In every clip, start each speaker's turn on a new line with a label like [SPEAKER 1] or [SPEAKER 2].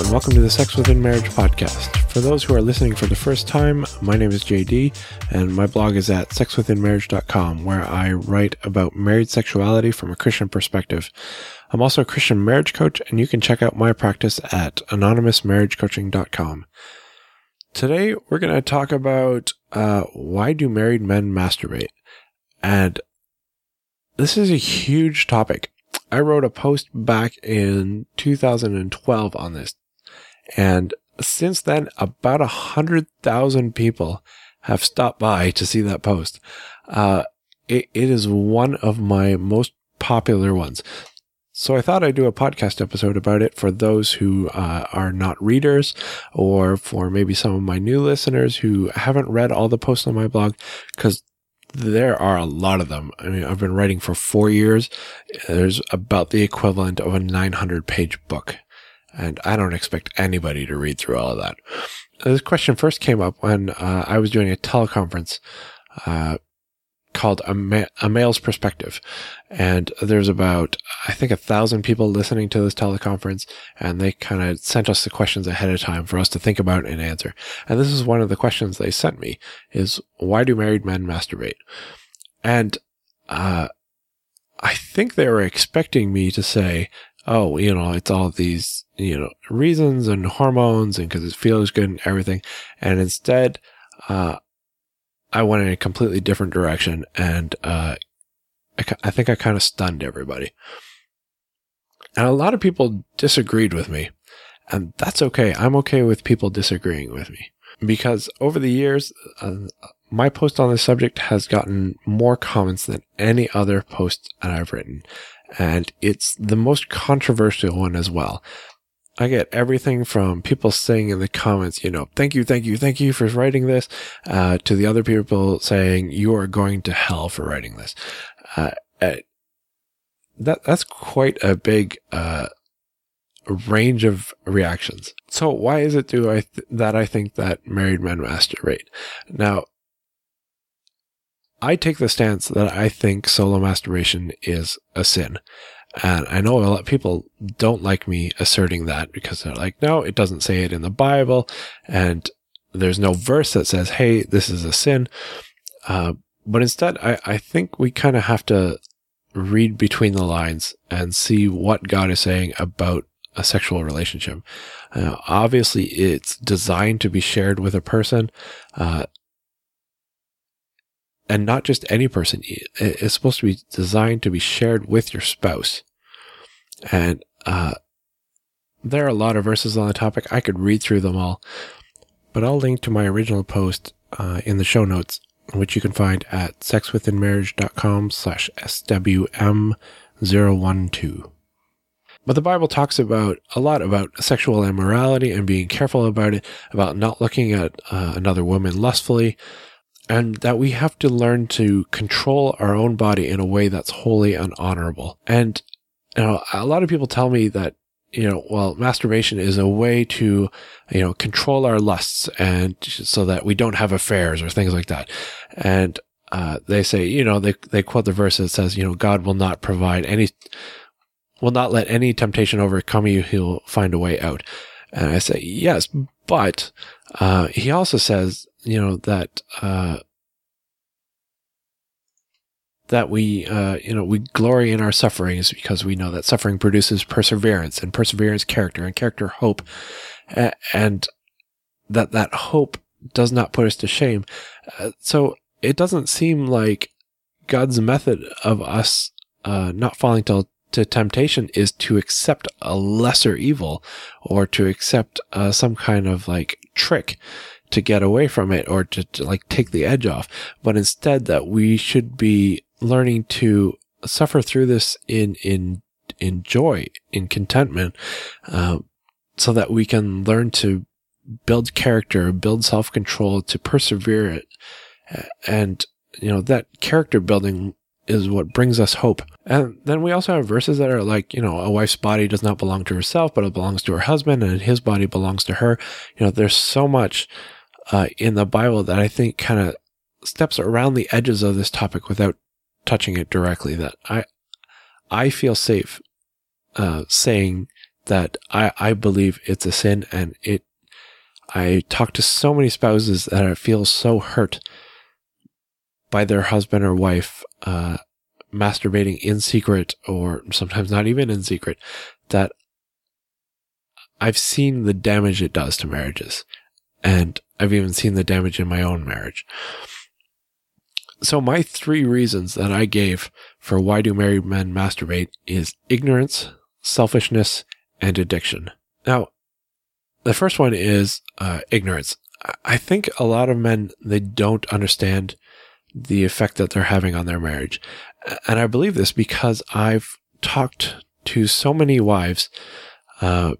[SPEAKER 1] and welcome to the Sex Within Marriage podcast. For those who are listening for the first time, my name is JD, and my blog is at sexwithinmarriage.com, where I write about married sexuality from a Christian perspective. I'm also a Christian marriage coach, and you can check out my practice at anonymousmarriagecoaching.com. Today, we're going to talk about uh, why do married men masturbate? And this is a huge topic. I wrote a post back in 2012 on this. And since then, about a hundred thousand people have stopped by to see that post. Uh, it, it is one of my most popular ones. So I thought I'd do a podcast episode about it for those who uh, are not readers or for maybe some of my new listeners who haven't read all the posts on my blog because there are a lot of them. I mean, I've been writing for four years. There's about the equivalent of a 900 page book. And I don't expect anybody to read through all of that. This question first came up when uh, I was doing a teleconference uh, called a, Ma- a Male's Perspective. And there's about, I think, a thousand people listening to this teleconference, and they kind of sent us the questions ahead of time for us to think about and answer. And this is one of the questions they sent me is, why do married men masturbate? And, uh, I think they were expecting me to say, oh, you know, it's all these, you know, reasons and hormones and because it feels good and everything. And instead, uh, I went in a completely different direction and, uh, I, I think I kind of stunned everybody. And a lot of people disagreed with me. And that's okay. I'm okay with people disagreeing with me because over the years, uh, my post on this subject has gotten more comments than any other post that I've written. And it's the most controversial one as well. I get everything from people saying in the comments, you know, thank you, thank you, thank you for writing this, uh, to the other people saying you are going to hell for writing this. Uh, uh, that that's quite a big uh, range of reactions. So why is it do I th- that I think that married men masturbate? Now, I take the stance that I think solo masturbation is a sin. And I know a lot of people don't like me asserting that because they're like, no, it doesn't say it in the Bible. And there's no verse that says, hey, this is a sin. Uh, but instead, I, I think we kind of have to read between the lines and see what God is saying about a sexual relationship. Uh, obviously, it's designed to be shared with a person. Uh, and not just any person. It's supposed to be designed to be shared with your spouse. And uh, there are a lot of verses on the topic. I could read through them all, but I'll link to my original post uh, in the show notes, which you can find at sexwithinmarriage.com slash SWM012. But the Bible talks about a lot about sexual immorality and being careful about it, about not looking at uh, another woman lustfully, and that we have to learn to control our own body in a way that's holy and honorable. And you know, a lot of people tell me that you know, well, masturbation is a way to, you know, control our lusts and so that we don't have affairs or things like that. And, uh, they say, you know, they, they quote the verse that says, you know, God will not provide any, will not let any temptation overcome you. He'll find a way out. And I say, yes, but, uh, he also says, you know, that, uh, that we, uh, you know, we glory in our sufferings because we know that suffering produces perseverance and perseverance character and character hope. And that that hope does not put us to shame. Uh, so it doesn't seem like God's method of us, uh, not falling to, to temptation is to accept a lesser evil or to accept, uh, some kind of like trick to get away from it or to, to like take the edge off, but instead that we should be learning to suffer through this in in in joy, in contentment, uh, so that we can learn to build character, build self control, to persevere it, and you know that character building is what brings us hope. And then we also have verses that are like, you know, a wife's body does not belong to herself, but it belongs to her husband, and his body belongs to her. You know, there's so much uh, in the Bible that I think kind of steps around the edges of this topic without touching it directly that I, I feel safe, uh, saying that I, I believe it's a sin and it, I talk to so many spouses that I feel so hurt by their husband or wife, uh, masturbating in secret or sometimes not even in secret that I've seen the damage it does to marriages. And I've even seen the damage in my own marriage. So my three reasons that I gave for why do married men masturbate is ignorance, selfishness, and addiction. Now, the first one is uh, ignorance. I think a lot of men, they don't understand the effect that they're having on their marriage. And I believe this because I've talked to so many wives, uh,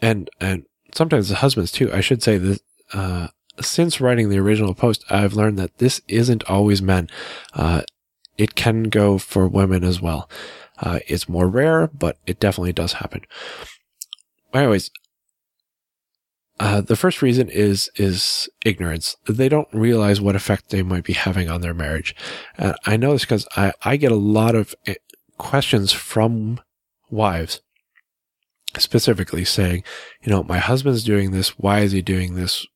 [SPEAKER 1] and, and sometimes the husbands too. I should say that, uh, since writing the original post, I've learned that this isn't always men. Uh, it can go for women as well. Uh, it's more rare, but it definitely does happen. Anyways, uh, the first reason is is ignorance. They don't realize what effect they might be having on their marriage. Uh, I know this because I, I get a lot of eh, questions from wives, specifically saying, you know, my husband's doing this. Why is he doing this?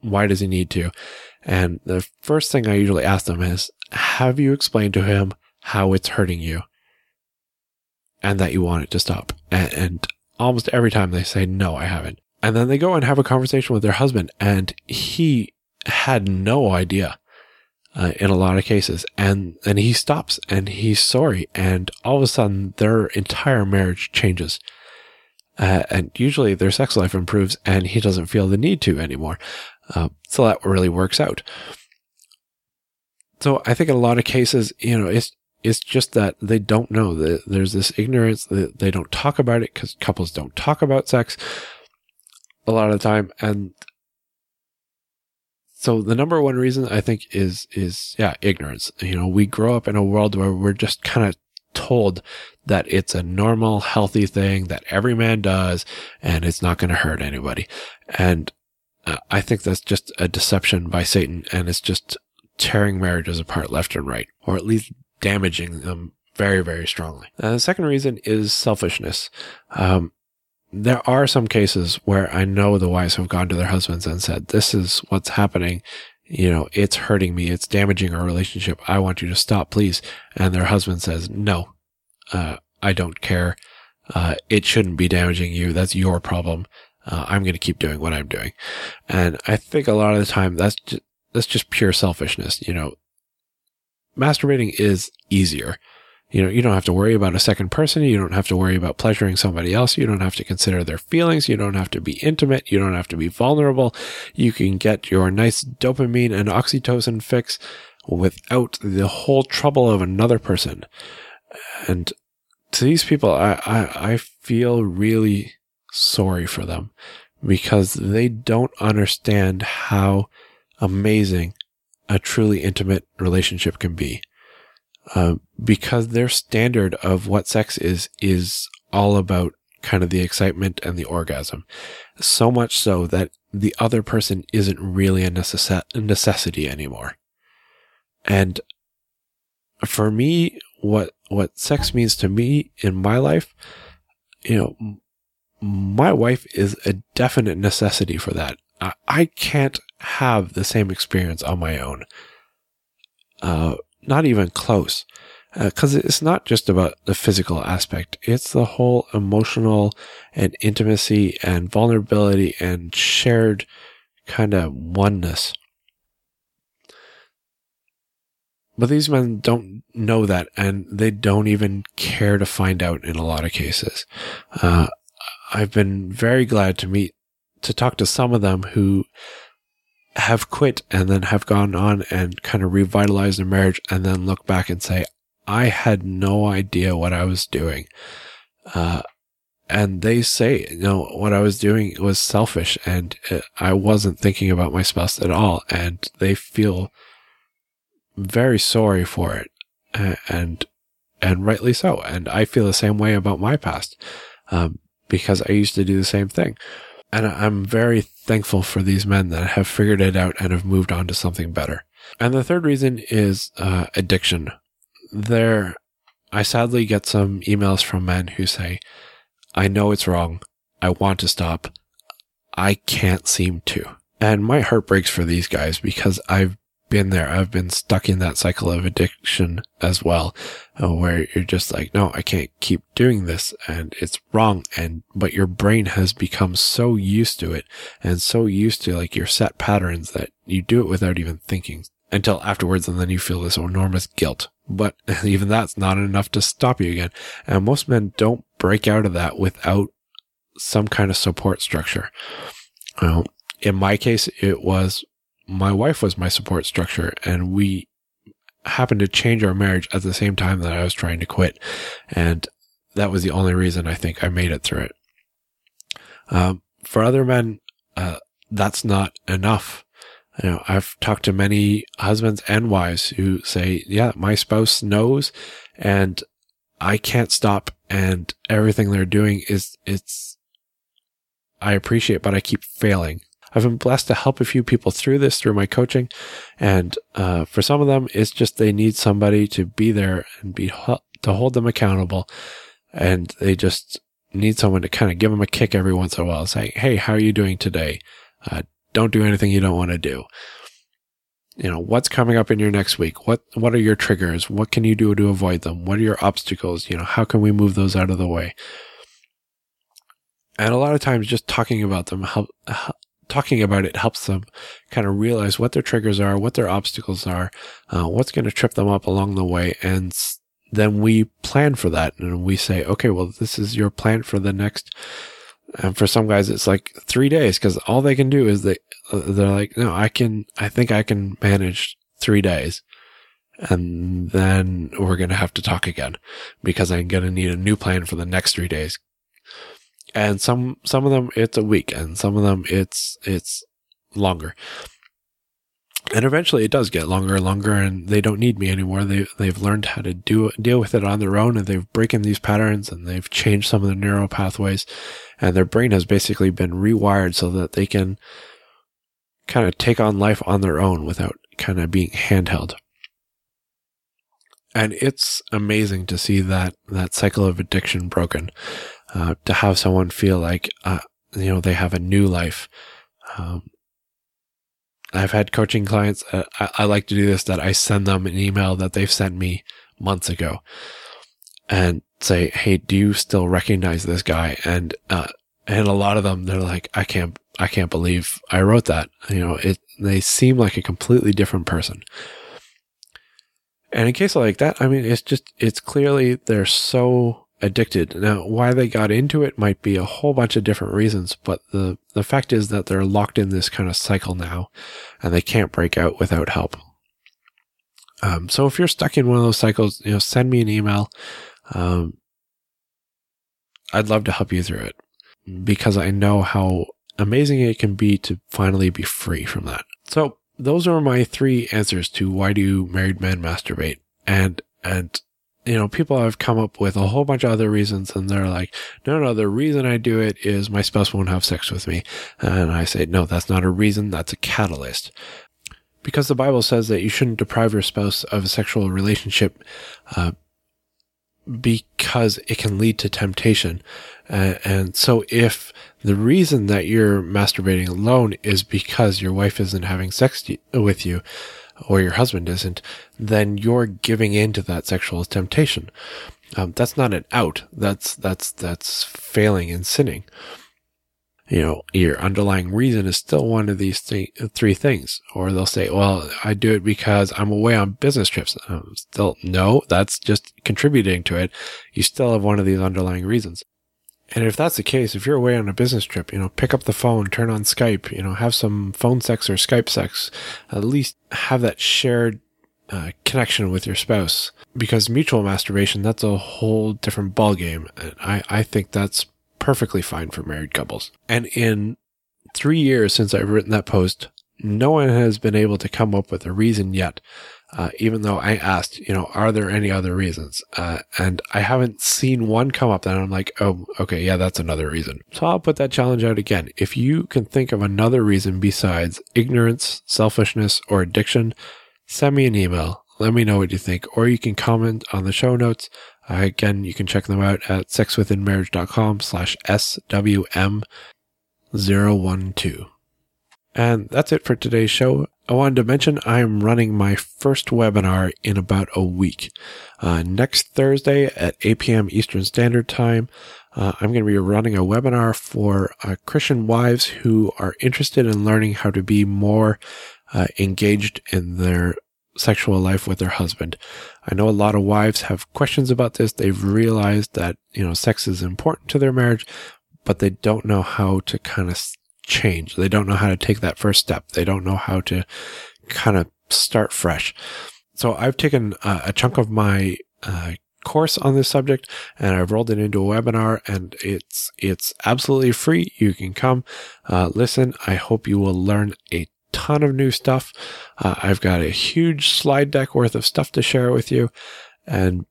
[SPEAKER 1] Why does he need to? And the first thing I usually ask them is, have you explained to him how it's hurting you, and that you want it to stop? and, and almost every time they say, no, I haven't. And then they go and have a conversation with their husband, and he had no idea uh, in a lot of cases. And then he stops and he's sorry, and all of a sudden their entire marriage changes. Uh, and usually their sex life improves, and he doesn't feel the need to anymore. Uh, so that really works out. So I think in a lot of cases, you know, it's it's just that they don't know that there's this ignorance that they don't talk about it because couples don't talk about sex a lot of the time. And so the number one reason I think is, is, yeah, ignorance. You know, we grow up in a world where we're just kind of told that it's a normal, healthy thing that every man does and it's not going to hurt anybody. And uh, I think that's just a deception by Satan and it's just tearing marriages apart left and right, or at least damaging them very, very strongly. Uh, the second reason is selfishness. Um, there are some cases where I know the wives have gone to their husbands and said, this is what's happening. You know, it's hurting me. It's damaging our relationship. I want you to stop, please. And their husband says, no, uh, I don't care. Uh, it shouldn't be damaging you. That's your problem. Uh, I'm going to keep doing what I'm doing. And I think a lot of the time that's just, that's just pure selfishness. You know, masturbating is easier. You know, you don't have to worry about a second person. You don't have to worry about pleasuring somebody else. You don't have to consider their feelings. You don't have to be intimate. You don't have to be vulnerable. You can get your nice dopamine and oxytocin fix without the whole trouble of another person. And to these people, I, I, I feel really sorry for them because they don't understand how amazing a truly intimate relationship can be. Uh, because their standard of what sex is is all about kind of the excitement and the orgasm. So much so that the other person isn't really a necess- necessity anymore. And for me, what, what sex means to me in my life, you know, my wife is a definite necessity for that. I, I can't have the same experience on my own. Uh, not even close. Because uh, it's not just about the physical aspect, it's the whole emotional and intimacy and vulnerability and shared kind of oneness. But these men don't know that and they don't even care to find out in a lot of cases. Uh, I've been very glad to meet, to talk to some of them who have quit and then have gone on and kind of revitalized their marriage and then look back and say, I had no idea what I was doing. Uh, and they say, you know, what I was doing was selfish and I wasn't thinking about my spouse at all. And they feel very sorry for it. And, and rightly so. And I feel the same way about my past, um, because I used to do the same thing. And I'm very thankful for these men that have figured it out and have moved on to something better. And the third reason is uh, addiction. There I sadly get some emails from men who say, I know it's wrong. I want to stop. I can't seem to. And my heart breaks for these guys because I've been there. I've been stuck in that cycle of addiction as well, uh, where you're just like, no, I can't keep doing this and it's wrong. And, but your brain has become so used to it and so used to like your set patterns that you do it without even thinking until afterwards. And then you feel this enormous guilt. But even that's not enough to stop you again. And most men don't break out of that without some kind of support structure. Well, in my case, it was my wife was my support structure and we happened to change our marriage at the same time that I was trying to quit. And that was the only reason I think I made it through it. Um, for other men, uh, that's not enough. You know, I've talked to many husbands and wives who say, yeah, my spouse knows and I can't stop and everything they're doing is, it's, I appreciate, but I keep failing. I've been blessed to help a few people through this through my coaching. And, uh, for some of them, it's just they need somebody to be there and be, to hold them accountable. And they just need someone to kind of give them a kick every once in a while, saying, Hey, how are you doing today? Uh, don't do anything you don't want to do. You know, what's coming up in your next week? What, what are your triggers? What can you do to avoid them? What are your obstacles? You know, how can we move those out of the way? And a lot of times just talking about them help, talking about it helps them kind of realize what their triggers are, what their obstacles are, uh, what's going to trip them up along the way. And then we plan for that and we say, okay, well, this is your plan for the next. And for some guys, it's like three days because all they can do is they, uh, they're like, no, I can, I think I can manage three days. And then we're going to have to talk again because I'm going to need a new plan for the next three days and some some of them it's a week and some of them it's it's longer. And eventually it does get longer and longer and they don't need me anymore. They they've learned how to do deal with it on their own and they've broken these patterns and they've changed some of the neural pathways. And their brain has basically been rewired so that they can kind of take on life on their own without kind of being handheld. And it's amazing to see that that cycle of addiction broken uh, to have someone feel like, uh, you know, they have a new life. Um, I've had coaching clients. Uh, I, I, like to do this that I send them an email that they've sent me months ago and say, Hey, do you still recognize this guy? And, uh, and a lot of them, they're like, I can't, I can't believe I wrote that. You know, it, they seem like a completely different person. And in case like that, I mean, it's just, it's clearly they're so addicted. Now, why they got into it might be a whole bunch of different reasons, but the, the fact is that they're locked in this kind of cycle now and they can't break out without help. Um, so if you're stuck in one of those cycles, you know, send me an email. Um, I'd love to help you through it because I know how amazing it can be to finally be free from that. So those are my three answers to why do married men masturbate? And, and you know, people have come up with a whole bunch of other reasons and they're like, no, no, the reason I do it is my spouse won't have sex with me. And I say, no, that's not a reason. That's a catalyst. Because the Bible says that you shouldn't deprive your spouse of a sexual relationship, uh, because it can lead to temptation. Uh, and so if the reason that you're masturbating alone is because your wife isn't having sex with you, or your husband isn't, then you're giving in to that sexual temptation. Um, that's not an out. That's, that's, that's failing and sinning. You know, your underlying reason is still one of these th- three things. Or they'll say, well, I do it because I'm away on business trips. Um, still, no, that's just contributing to it. You still have one of these underlying reasons. And if that's the case, if you're away on a business trip, you know, pick up the phone, turn on Skype, you know, have some phone sex or Skype sex, at least have that shared uh, connection with your spouse. Because mutual masturbation, that's a whole different ballgame. And I, I think that's perfectly fine for married couples. And in three years since I've written that post, no one has been able to come up with a reason yet uh, even though I asked, you know, are there any other reasons? Uh, and I haven't seen one come up that I'm like, oh, okay, yeah, that's another reason. So I'll put that challenge out again. If you can think of another reason besides ignorance, selfishness, or addiction, send me an email. let me know what you think, or you can comment on the show notes. Uh, again, you can check them out at sexwithinmarriage.com slash SWM012. And that's it for today's show. I wanted to mention I am running my first webinar in about a week. Uh, next Thursday at 8 p.m. Eastern Standard Time, uh, I'm going to be running a webinar for uh, Christian wives who are interested in learning how to be more uh, engaged in their sexual life with their husband. I know a lot of wives have questions about this. They've realized that, you know, sex is important to their marriage, but they don't know how to kind of change. They don't know how to take that first step. They don't know how to kind of start fresh. So I've taken uh, a chunk of my uh, course on this subject and I've rolled it into a webinar and it's it's absolutely free. You can come uh, listen. I hope you will learn a ton of new stuff. Uh, I've got a huge slide deck worth of stuff to share with you and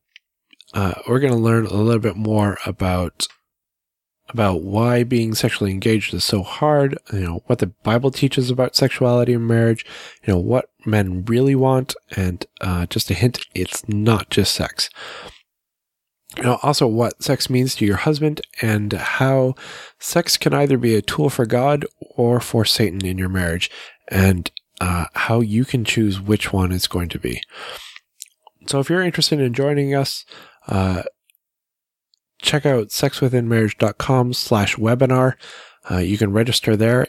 [SPEAKER 1] uh, we're going to learn a little bit more about about why being sexually engaged is so hard, you know, what the Bible teaches about sexuality and marriage, you know, what men really want, and uh, just a hint, it's not just sex. You know, also what sex means to your husband and how sex can either be a tool for God or for Satan in your marriage, and uh, how you can choose which one it's going to be. So if you're interested in joining us, uh, check out sexwithinmarriage.com slash webinar. Uh, you can register there.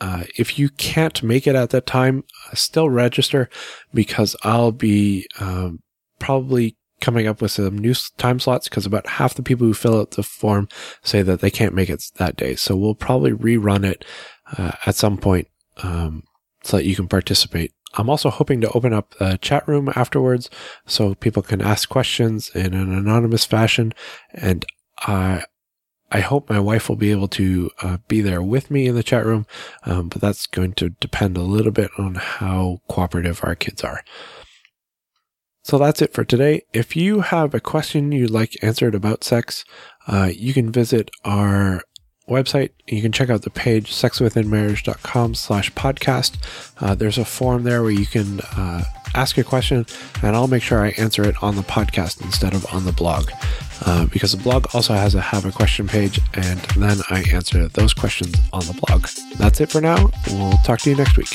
[SPEAKER 1] Uh, if you can't make it at that time, uh, still register because I'll be um, probably coming up with some new time slots because about half the people who fill out the form say that they can't make it that day. So we'll probably rerun it uh, at some point um, so that you can participate. I'm also hoping to open up a chat room afterwards so people can ask questions in an anonymous fashion. And I, I hope my wife will be able to uh, be there with me in the chat room, um, but that's going to depend a little bit on how cooperative our kids are. So that's it for today. If you have a question you'd like answered about sex, uh, you can visit our website. You can check out the page sexwithinmarriage.com slash podcast. Uh, there's a form there where you can uh, ask a question and I'll make sure I answer it on the podcast instead of on the blog. Uh, because the blog also has a have a question page and then I answer those questions on the blog. That's it for now. We'll talk to you next week.